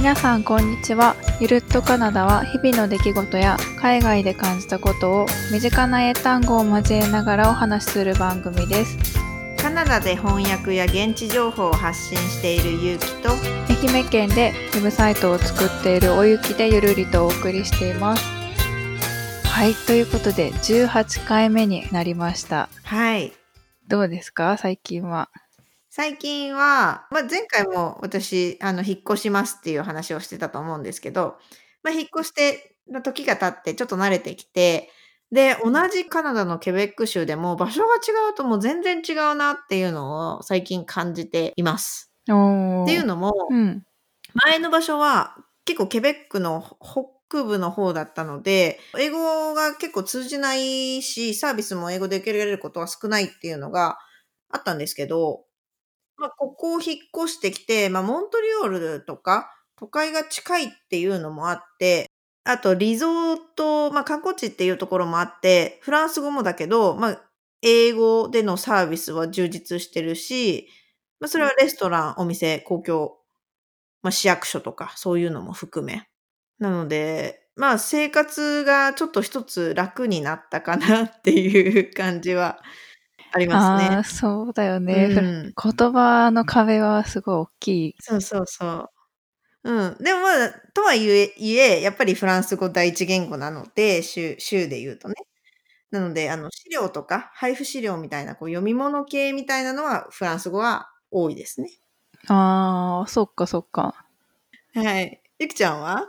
皆さんこんにちは。ゆるっとカナダは日々の出来事や海外で感じたことを身近な英単語を交えながらお話しする番組です。カナダで翻訳や現地情報を発信しているゆうきと愛媛県でウェブサイトを作っているおゆきでゆるりとお送りしています。はい、ということで18回目になりました。はいどうですか？最近は。最近は、まあ、前回も私あの引っ越しますっていう話をしてたと思うんですけど、まあ、引っ越しての時が経ってちょっと慣れてきてで同じカナダのケベック州でも場所が違うともう全然違うなっていうのを最近感じています。っていうのも、うん。前の場所は結構ケベックの北部の方だったので、英語が結構通じないし、サービスも英語で受けられることは少ないっていうのがあったんですけど、ま、ここを引っ越してきて、ま、モントリオールとか都会が近いっていうのもあって、あとリゾート、ま、観光地っていうところもあって、フランス語もだけど、ま、英語でのサービスは充実してるし、ま、それはレストラン、お店、公共ま、市役所とかそういうのも含め。なので、まあ生活がちょっと一つ楽になったかなっていう感じはありますねああ、。そうだよね。うん言葉の壁はすごい大きい。そうそうそう。うん。でもまあ、とはいえ、いえやっぱりフランス語第一言語なので、州、州で言うとね。なので、あの、資料とか、配布資料みたいな、こう、読み物系みたいなのは、フランス語は多いですね。ああ、そっかそっか。はい。ゆきちゃんは？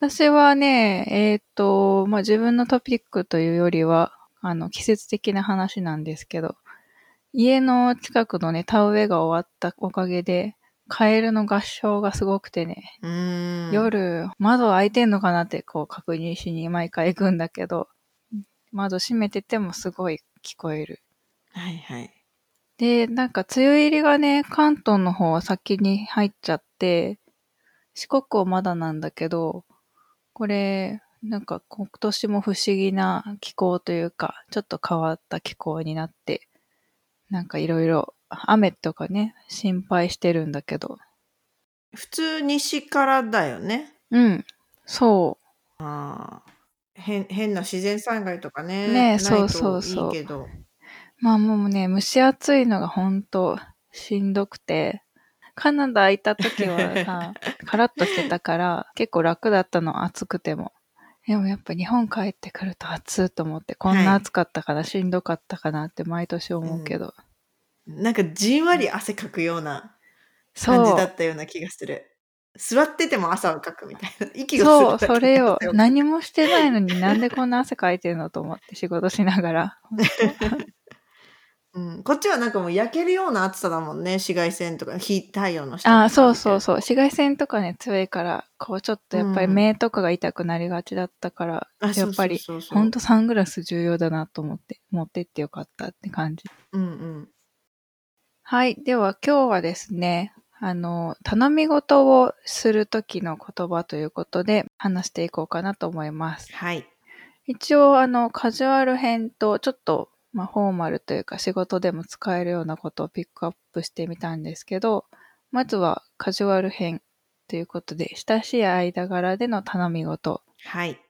私はね、えっ、と、まあ、自分のトピックというよりは、あの、季節的な話なんですけど、家の近くのね、田植えが終わったおかげで、カエルの合唱がすごくてね。夜、窓開いてんのかなってこう確認しに毎回行くんだけど、窓閉めててもすごい聞こえる。はいはい。で、なんか梅雨入りがね、関東の方は先に入っちゃって、四国はまだなんだけど、これ、なんか今年も不思議な気候というか、ちょっと変わった気候になって、なんかいろいろ雨とかね、心配してるんだけど。普通西からだよね。うん、そああ。変、変な自然災害とかね。ねえないそうそうそうといいけど。う。まあもうね、蒸し暑いのがほんとしんどくて、カナダ行った時はさ、カラッとしてたから結構楽だったの、暑くても。でもやっぱ日本帰ってくると暑いと思って、こんな暑かったかな、しんどかったかなって毎年思うけど。なんかじんわり汗かくような感じだっ。たような気がする。座ってても朝はかくみたいな。息がするそう、それを。何もしてないのになんでこんな汗かいてるのと思って仕事しながら。うん、こっちはなんかもう焼けるような暑さだもんね。紫外線とか、日太陽の下ああ、そうそうう。そう。紫外線とかね、強いから、こうちょっとやっぱりうん目とかが痛くなりがちだったから、あやっぱり、ほんとサングラス重要だなと思って、持ってってよかったって感じ。うんうん。はい。では今日はですね、あの、頼み事をするときの言葉ということで話していこうかなと思います。はい。一応、あの、カジュアル編と、ちょっと、まあ、フォーマルというか仕事でも使えるようなことをピックアップしてみたんですけど、まずはカジュアル編ということで、親しい間柄での頼み事。はい。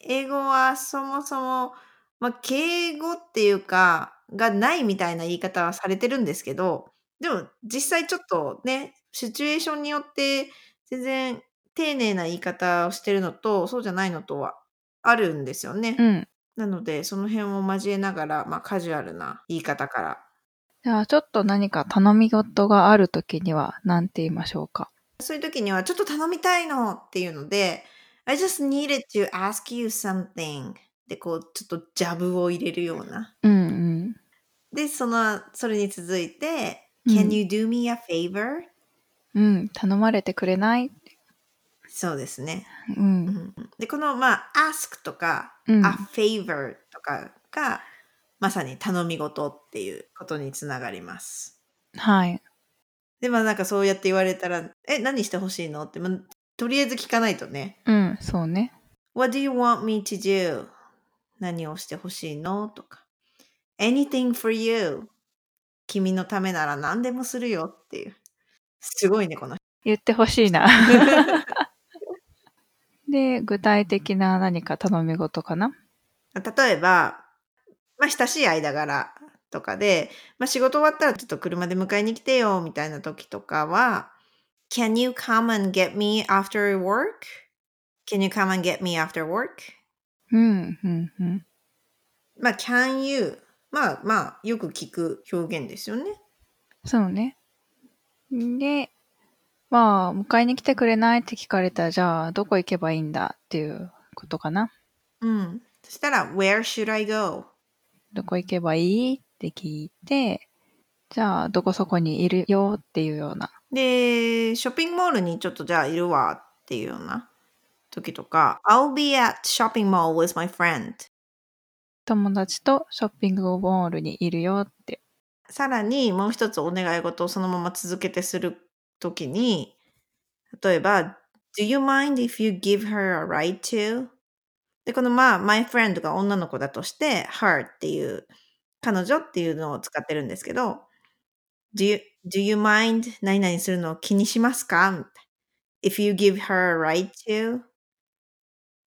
英語はそもそも、まあ、敬語っていうか、がないみたいな言い方はされてるんですけど、でも実際ちょっとね、シチュエーションによって全然丁寧な言い方をしてるのと、そうじゃないのとはあるんですよね。うん。なので、その辺を交えながら、まあ、カジュアルな言い方から。じゃあ、ちょっと何か頼み事があるときには、何て言いましょうか？そういう時には、ちょっと頼みたいのっていうので、I just needed to ask you something で、こう、ちょっとジャブを入れるような。うんうん。で、その、それに続いて、うん Can you do me a favor? うん。頼まれてくれない？そうですね。う。うんんで、この、まあ、ask とか、うん a favor とかが、まさに頼み事っていうことにつながります。はい。で、まあなんかそうやって言われたら、え、何してほしいの？って、まあ、とりあえず聞かないとね。うん、そうね。What do you want me to do? 何をしてほしいの？とか。Anything for you? 君のためなら何でもするよっていう。すごいね、この人。言ってほしいな。で、具体的な何か頼み事かな？例えば、まあ、親しい間柄とかで、まあ、仕事終わったらちょっと車で迎えに来てよみたいな時とかは、Can you come and get me after work?Can you come and get me after work? うん、うん、うん。まあ、can you? まあまあ、よく聞く表現ですよね。そうね。で、まあ、迎えに来てくれないって聞かれたら、じゃあ、どこ行けばいいんだっていうことかな。うん。そしたら、Where should I go? どこ行けばいいって聞いて、じゃあ、どこそこにいるよっていうような。で、ショッピングモールにちょっとじゃあいるわっていうような時とか、I'll be at shopping mall with my friend. 友達とショッピングモールにいるよって。さらにもう一つお願い事をそのまま続けてするときに、例えば、Do you mind if you give her a ride too? で、このまあ、my friend が女の子だとして、her っていう、彼女っていうのを使ってるんですけど、Do you, do you mind 何々するのを気にしますか？If you give her a ride too?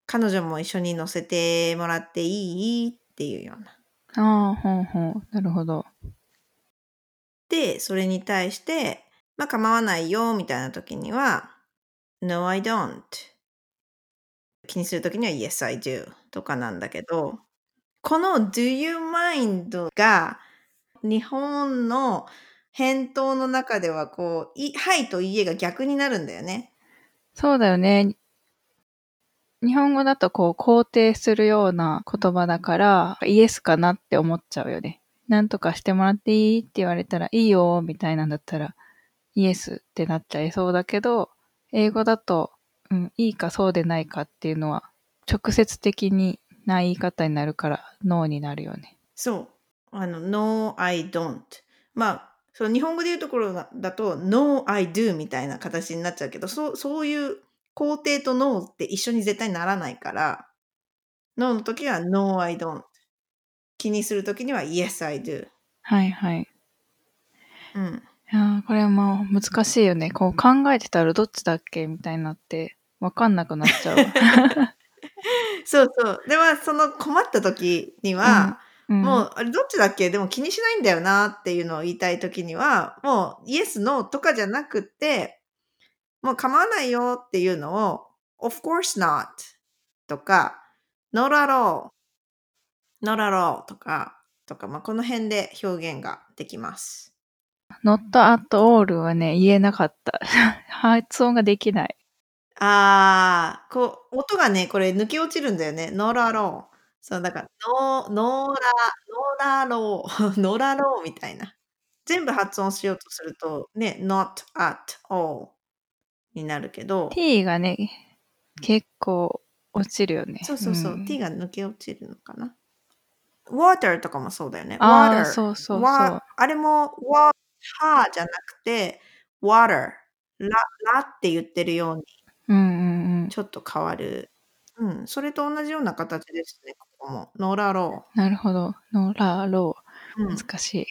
彼女も一緒に乗せてもらっていい？っていうような。ああ、ほうほう。なるほど。で、それに対して、まあ構わないよみたいな時には、No, I don't. 気にする時には Yes, I do とかなんだけど、この Do you mind が日本の返答の中ではこう、いはいといいえが逆になるんだよね。そうだよね。日本語だとこう肯定するような言葉だから、イエスかなって思っちゃうよね。なんとかしてもらっていいって言われたら、いいよみたいなんだったら、イエスってなっちゃいそうだけど、英語だと、うん、いいかそうでないかっていうのは、直接的にな言い方になるから、ノーになるよね。そう。あの、No, I don't. まあ、そう日本語で言うところだだと No, I do みたいな形になっちゃうけど、そうそういう肯定と No って一緒に絶対ならないから、No の時は No, I don't。気にする時には Yes, I do。はいはい。うん。いやーこれも難しいよね。こう考えてたらどっちだっけみたいになって、わかんなくなっちゃうわ。そうそう。では、その困った時には、うん、もう、あれどっちだっけ？でも気にしないんだよなっていうのを言いたい時には、もう、イエス、ノーとかじゃなくって、もう構わないよっていうのを、of course not とか、not at all, not at all とか、とか、まあ、この辺で表現ができます。Not at all はね、言えなかった。発音ができない。あー、こう、音がね、これ抜け落ちるんだよね。not at all。そう、だから、ノー、ノーラ、ノーラロー、ノーラローみたいな。全部発音しようとすると、ね、not at all になるけど、t がね、結構落ちるよね。そうそうそう、ん t が抜け落ちるのかな。water とかもそうだよね。water。そうそうそうわあれも、わ、はじゃなくて、water。ら、らって言ってるように、うんうんうん。ちょっと変わる。うん、それと同じような形ですね、ここも。ノーラロなるほど。のらろー。難しい。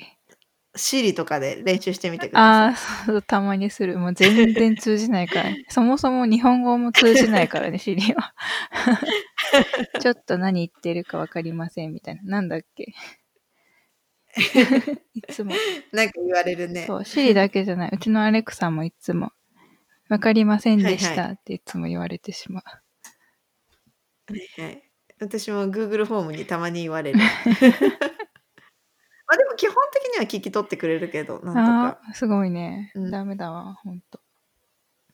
シリとかで練習してみてください。ああ、そう、たまにする。もう全然通じないから、ね。そもそも日本語も通じないからね、シリは。ちょっと何言ってるかわかりませんみたいな。なんだっけ？いつも。なんか言われるね。そう、シリだけじゃない。うちのアレクさんもいつも、わかりませんでしたっていつも言われてしまう。はいはい。私も Google フォームにたまに言われる。まあでも基本的には聞き取ってくれるけど、なんとあか。あ、すごいね。うんダメだわ、ほんと。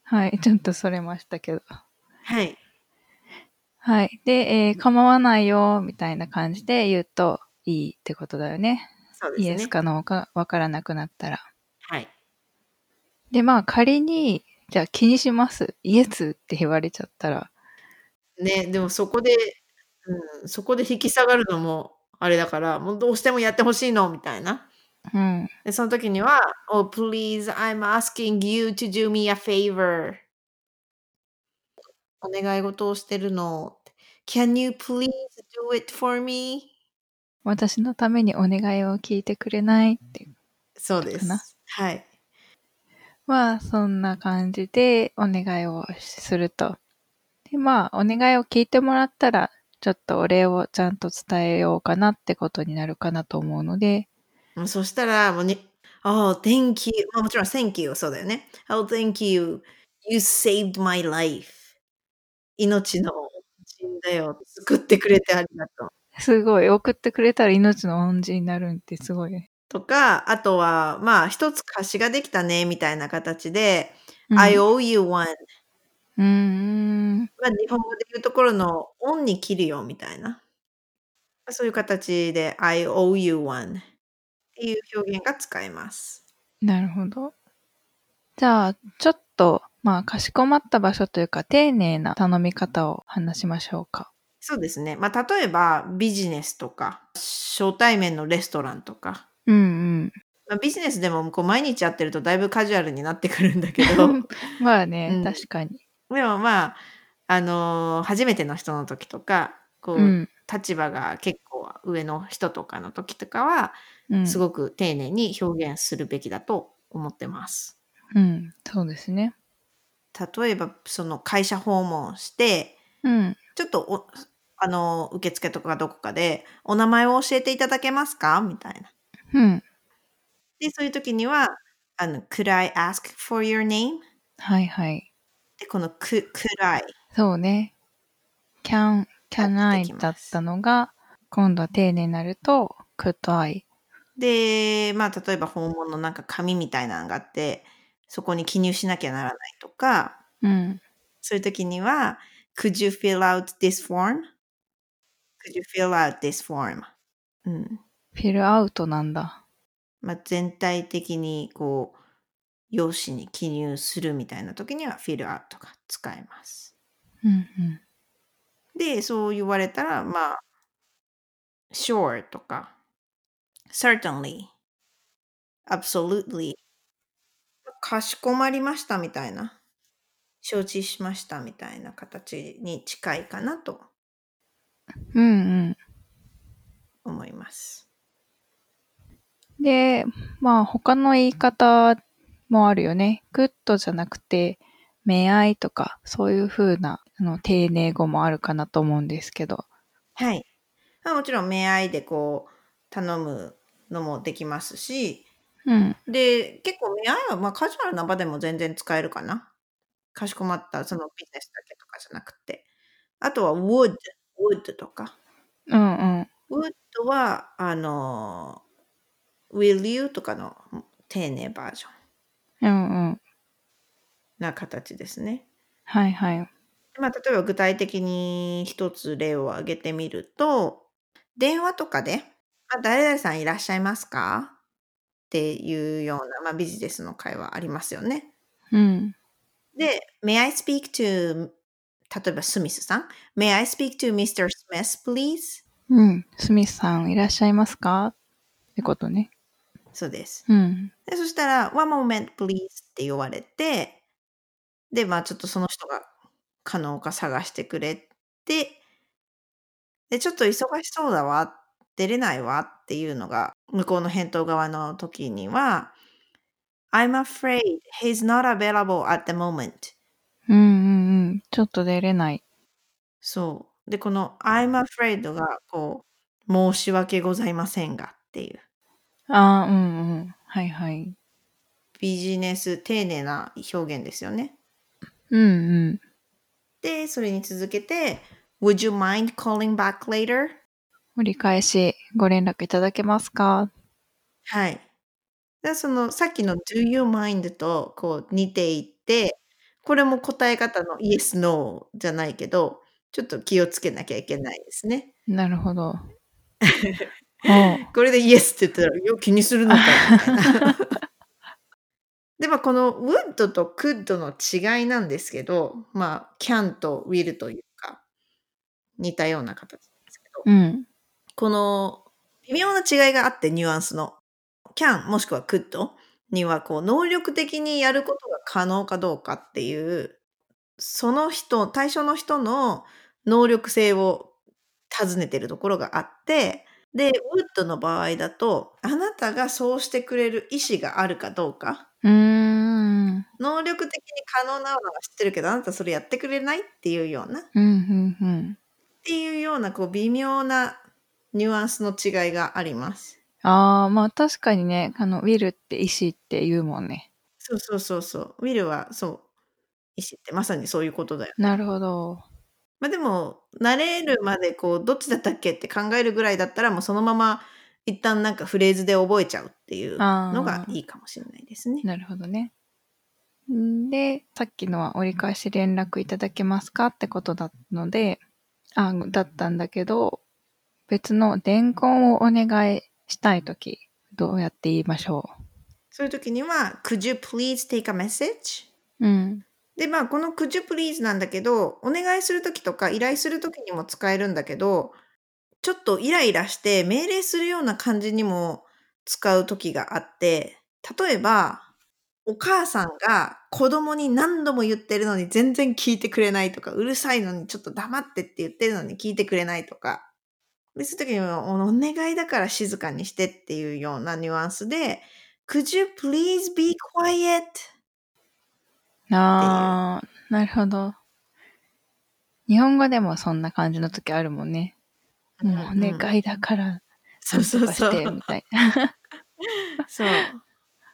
はい、ちょっとそれましたけど。はい。はい。で、えー構わないよ、みたいな感じで言うといいってことだよね。そうですね。イエスかノーかわからなくなったら。はい。で、まあ仮に、じゃあ気にします。イエスって言われちゃったら。ね、でもそこで、うん、そこで引き下がるのもあれだから、もうどうしてもやってほしいのみたいな。うん。で、その時には、Oh, please, I'm asking you to do me a favor. お願い事をしてるの。Can you please do it for me? 私のためにお願いを聞いてくれないって。そうでかなす。はい。まあ、そんな感じでお願いをすると。で、まあ、お願いを聞いてもらったら、ちょっとお礼をちゃんと伝えようかなってことになるかなと思うので、もうそしたら、もうね、Oh, thank you. まあもちろん thank you そうだよね。Oh, thank you. You saved my life. 命の恩人だよ。救ってくれてありがとう。すごい、送ってくれたら命の恩人になるんってすごいね。とか、あとは、まあ、一つ貸しができたね、みたいな形で、うん I owe you one. うーん。まあ、日本語で言うところの、恩に切るよ、みたいな。そういう形で、I owe you one っていう表現が使えます。なるほど。じゃあ、ちょっと、まあ、かしこまった場所というか、丁寧な頼み方を話しましょうか。そうですね。まあ、例えば、ビジネスとか、初対面のレストランとか、うんうん。まあ、ビジネスでもこう毎日会ってるとだいぶカジュアルになってくるんだけど、まあね、うん確かに。でもまあ、あのー初めての人の時とか、こう、うん。立場が結構上の人とかの時とかは、うん。すごく丁寧に表現するべきだと思ってます。うん。そうですね。例えば、その会社訪問して、うん。ちょっとお、あのー受付とかどこかで、お名前を教えていただけますか？みたいな。うん。で、そういう時には、あの、could I ask for your name? はいはい。で、この could, could I そうね。can, can が I だったのが、今度は丁寧になると、could I。で、まあ、例えば訪問のなんか紙みたいなのがあって、そこに記入しなきゃならないとか、うん。そういう時には、could you fill out this form? Could you fill out this form? うん。フィルアウトなんだ。まあ、全体的にこう、用紙に記入するみたいな時には fill out が使えます。うんうん。で、そう言われたら、まあ、sure とか、certainly, absolutely, かしこまりましたみたいな、承知しましたみたいな形に近いかなとうんうん。思います。で、まあ他の言い方もあるよね。 could じゃなくて、may I とか、そういう風なあの丁寧語もあるかなと思うんですけど。はい。まあ、もちろん、may I でこう、頼むのもできますし、うん。で、結構 may I はまあカジュアルな場でも全然使えるかな。かしこまった、そのビジネスだけとかじゃなくて。あとは would, would とか。うんうん。would は、あの、will you とかの丁寧バージョンうんうん。な形ですね。はいはい。まあ、例えば具体的に一つ例を挙げてみると、電話とかで、あ誰々さんいらっしゃいますか？っていうような、まあ、ビジネスの会話ありますよね。うん。で、May I speak to 例えばスミスさん May I speak to Mr. Smith, please? うん。スミスさんいらっしゃいますか？ってことね。そうです。うん。で、そしたら、One moment, please って言われて、で、まあちょっとその人が可能か探してくれて、で、ちょっと忙しそうだわ、出れないわっていうのが、向こうの返答側の時には、I'm afraid he's not available at the moment. うんうんうん。ちょっと出れない。そう。で、この I'm afraid が、こう、申し訳ございませんがっていう、ああ、うんうん。はいはい。ビジネス、丁寧な表現ですよね。うんうん。で、それに続けて、Would you mind calling back later? 折り返しご連絡いただけますか？はい。でそのさっきの Do you mind とこう似ていて、これも答え方の Yes, No じゃないけど、ちょっと気をつけなきゃいけないですね。なるほど。これで Yes って言ったら、よ気にするのかよみたいな。で、まあ、この would と could の違いなんですけど、まあ、can と will というか、似たような形ですけど、うん。この微妙な違いがあって、ニュアンスの。can もしくは could には、こう、能力的にやることが可能かどうかっていう、その人、対象の人の能力性を尋ねてるところがあって、で、would の場合だと、あなたがそうしてくれる意思があるかどうか。うーん。うん。能力的に可能なのは知ってるけど、あなたそれやってくれないっていうような、っうん、うん、うん。ていうような、こう、微妙なニュアンスの違いがあります。ああ、まあ確かにね、あの、ウィルって意思って言うもんね。そうそうそうそう。ウィルは、そう。意思ってまさにそういうことだよ。なるほど。まあでも、慣れるまで、こう、どっちだったっけって考えるぐらいだったら、もうそのまま、一旦なんかフレーズで覚えちゃうっていうのがいいかもしれないですね。なるほどね。んで、さっきのは折り返し連絡いただけますかってことだったので、あ、だったんだけど、別の伝言をお願いしたいとき、どうやって言いましょそういう時には、Could you please take a message? う。うん。で、まあ、この Could you please なんだけど、お願いする時とか依頼する時にも使えるんだけど、ちょっとイライラして命令するような感じにも使う時があって、例えば、お母さんが子供に何度も言ってるのに全然聞いてくれないとか、うるさいのにちょっと黙ってって言ってるのに聞いてくれないとか、でそういう時にはお願いだから静かにしてっていうようなニュアンスで、Could you please be quiet? あー、なるほど。日本語でもそんな感じの時あるもんね。もうお願いだから、そうそうそうなんとかして、みたいな。そう。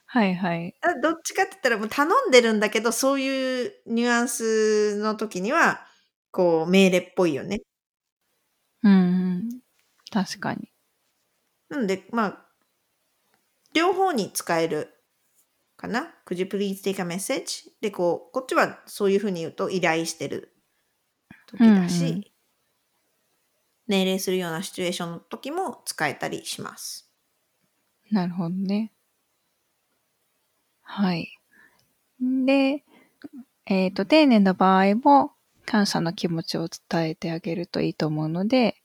はいはい。あどっちかって言ったらもう頼んでるんだけど、そういうニュアンスの時には、こう、命令っぽいよね。うん、うん。確かに。なので、まあ、両方に使えるかな？Could you please take a message? で、こう、こっちはそういうふうに言うと依頼してる時だし、うんうん命令するようなシチュエーションの時も使えたりします。なるほどね。はい。で、えっ、と、丁寧な場合も感謝の気持ちを伝えてあげるといいと思うので、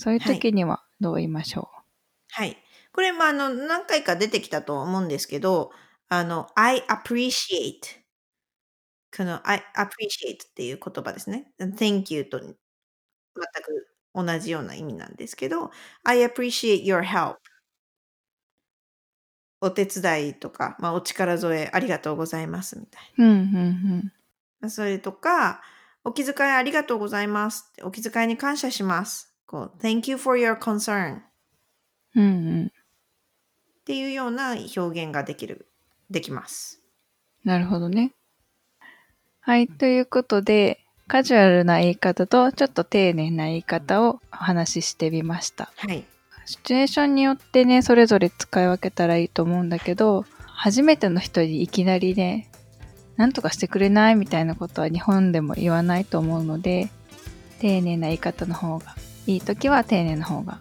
そういう時にはどう言いましょはい。これ、まあ、あの、何回か出てきたと思うんですけど、あの、I appreciate。この I appreciate っていう言葉ですね。Thank you と全く同じような意味なんですけど、I appreciate your help。お手伝いとか、まあ、お力添えありがとうございますみたいううん、うん、な。それとか、お気遣いありがとうございます。お気遣いに感謝します。こう、Thank you for your concern。うん。うん、うん。っていうような表現ができる、できます。なるほどね。はい。ということで、カジュアルな言い方とちょっと丁寧な言い方をお話ししてみました。はい。シチュエーションによってね、それぞれ使い分けたらいいと思うんだけど、初めての人にいきなりね、なんとかしてくれないみたいなことは日本でも言わないと思うので、丁寧な言い方の方が、いい時は丁寧な方が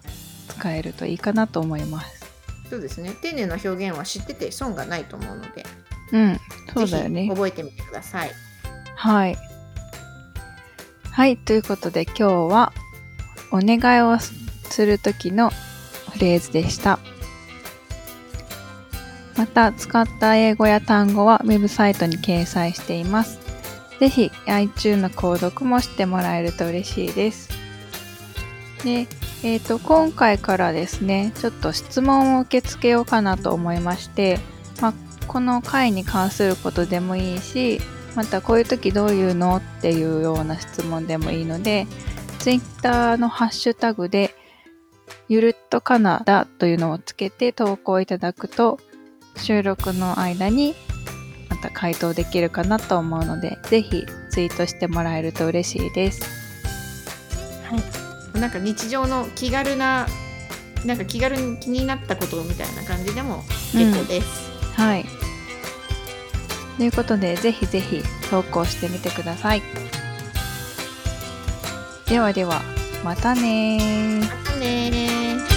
使えるといいかなと思います。そうですね。丁寧な表現は知ってて損がないと思うので、うん、そうだよね。覚えてみてください。はい。はい、ということで今日はお願いをする時のフレーズでした。また使った英語や単語はウェブサイトに掲載しています。ぜひ iTunes の購読もしてもらえると嬉しいです。で、えっ、と、今回からですね、ちょっと質問を受け付けようかなと思いまして、まあ、この回に関することでもいいし、またこういう時どういうのっていうような質問でもいいので、Twitter のハッシュタグで、ゆるっとカナダというのをつけて投稿いただくと、収録の間にまた回答できるかなと思うので、ぜひツイートしてもらえると嬉しいです。はい。なんか日常の気軽な、なんか気軽に気になったことみたいな感じでも結構です。はい。ということで、ぜひぜひ投稿してみてください。ではでは、またねー。またねー。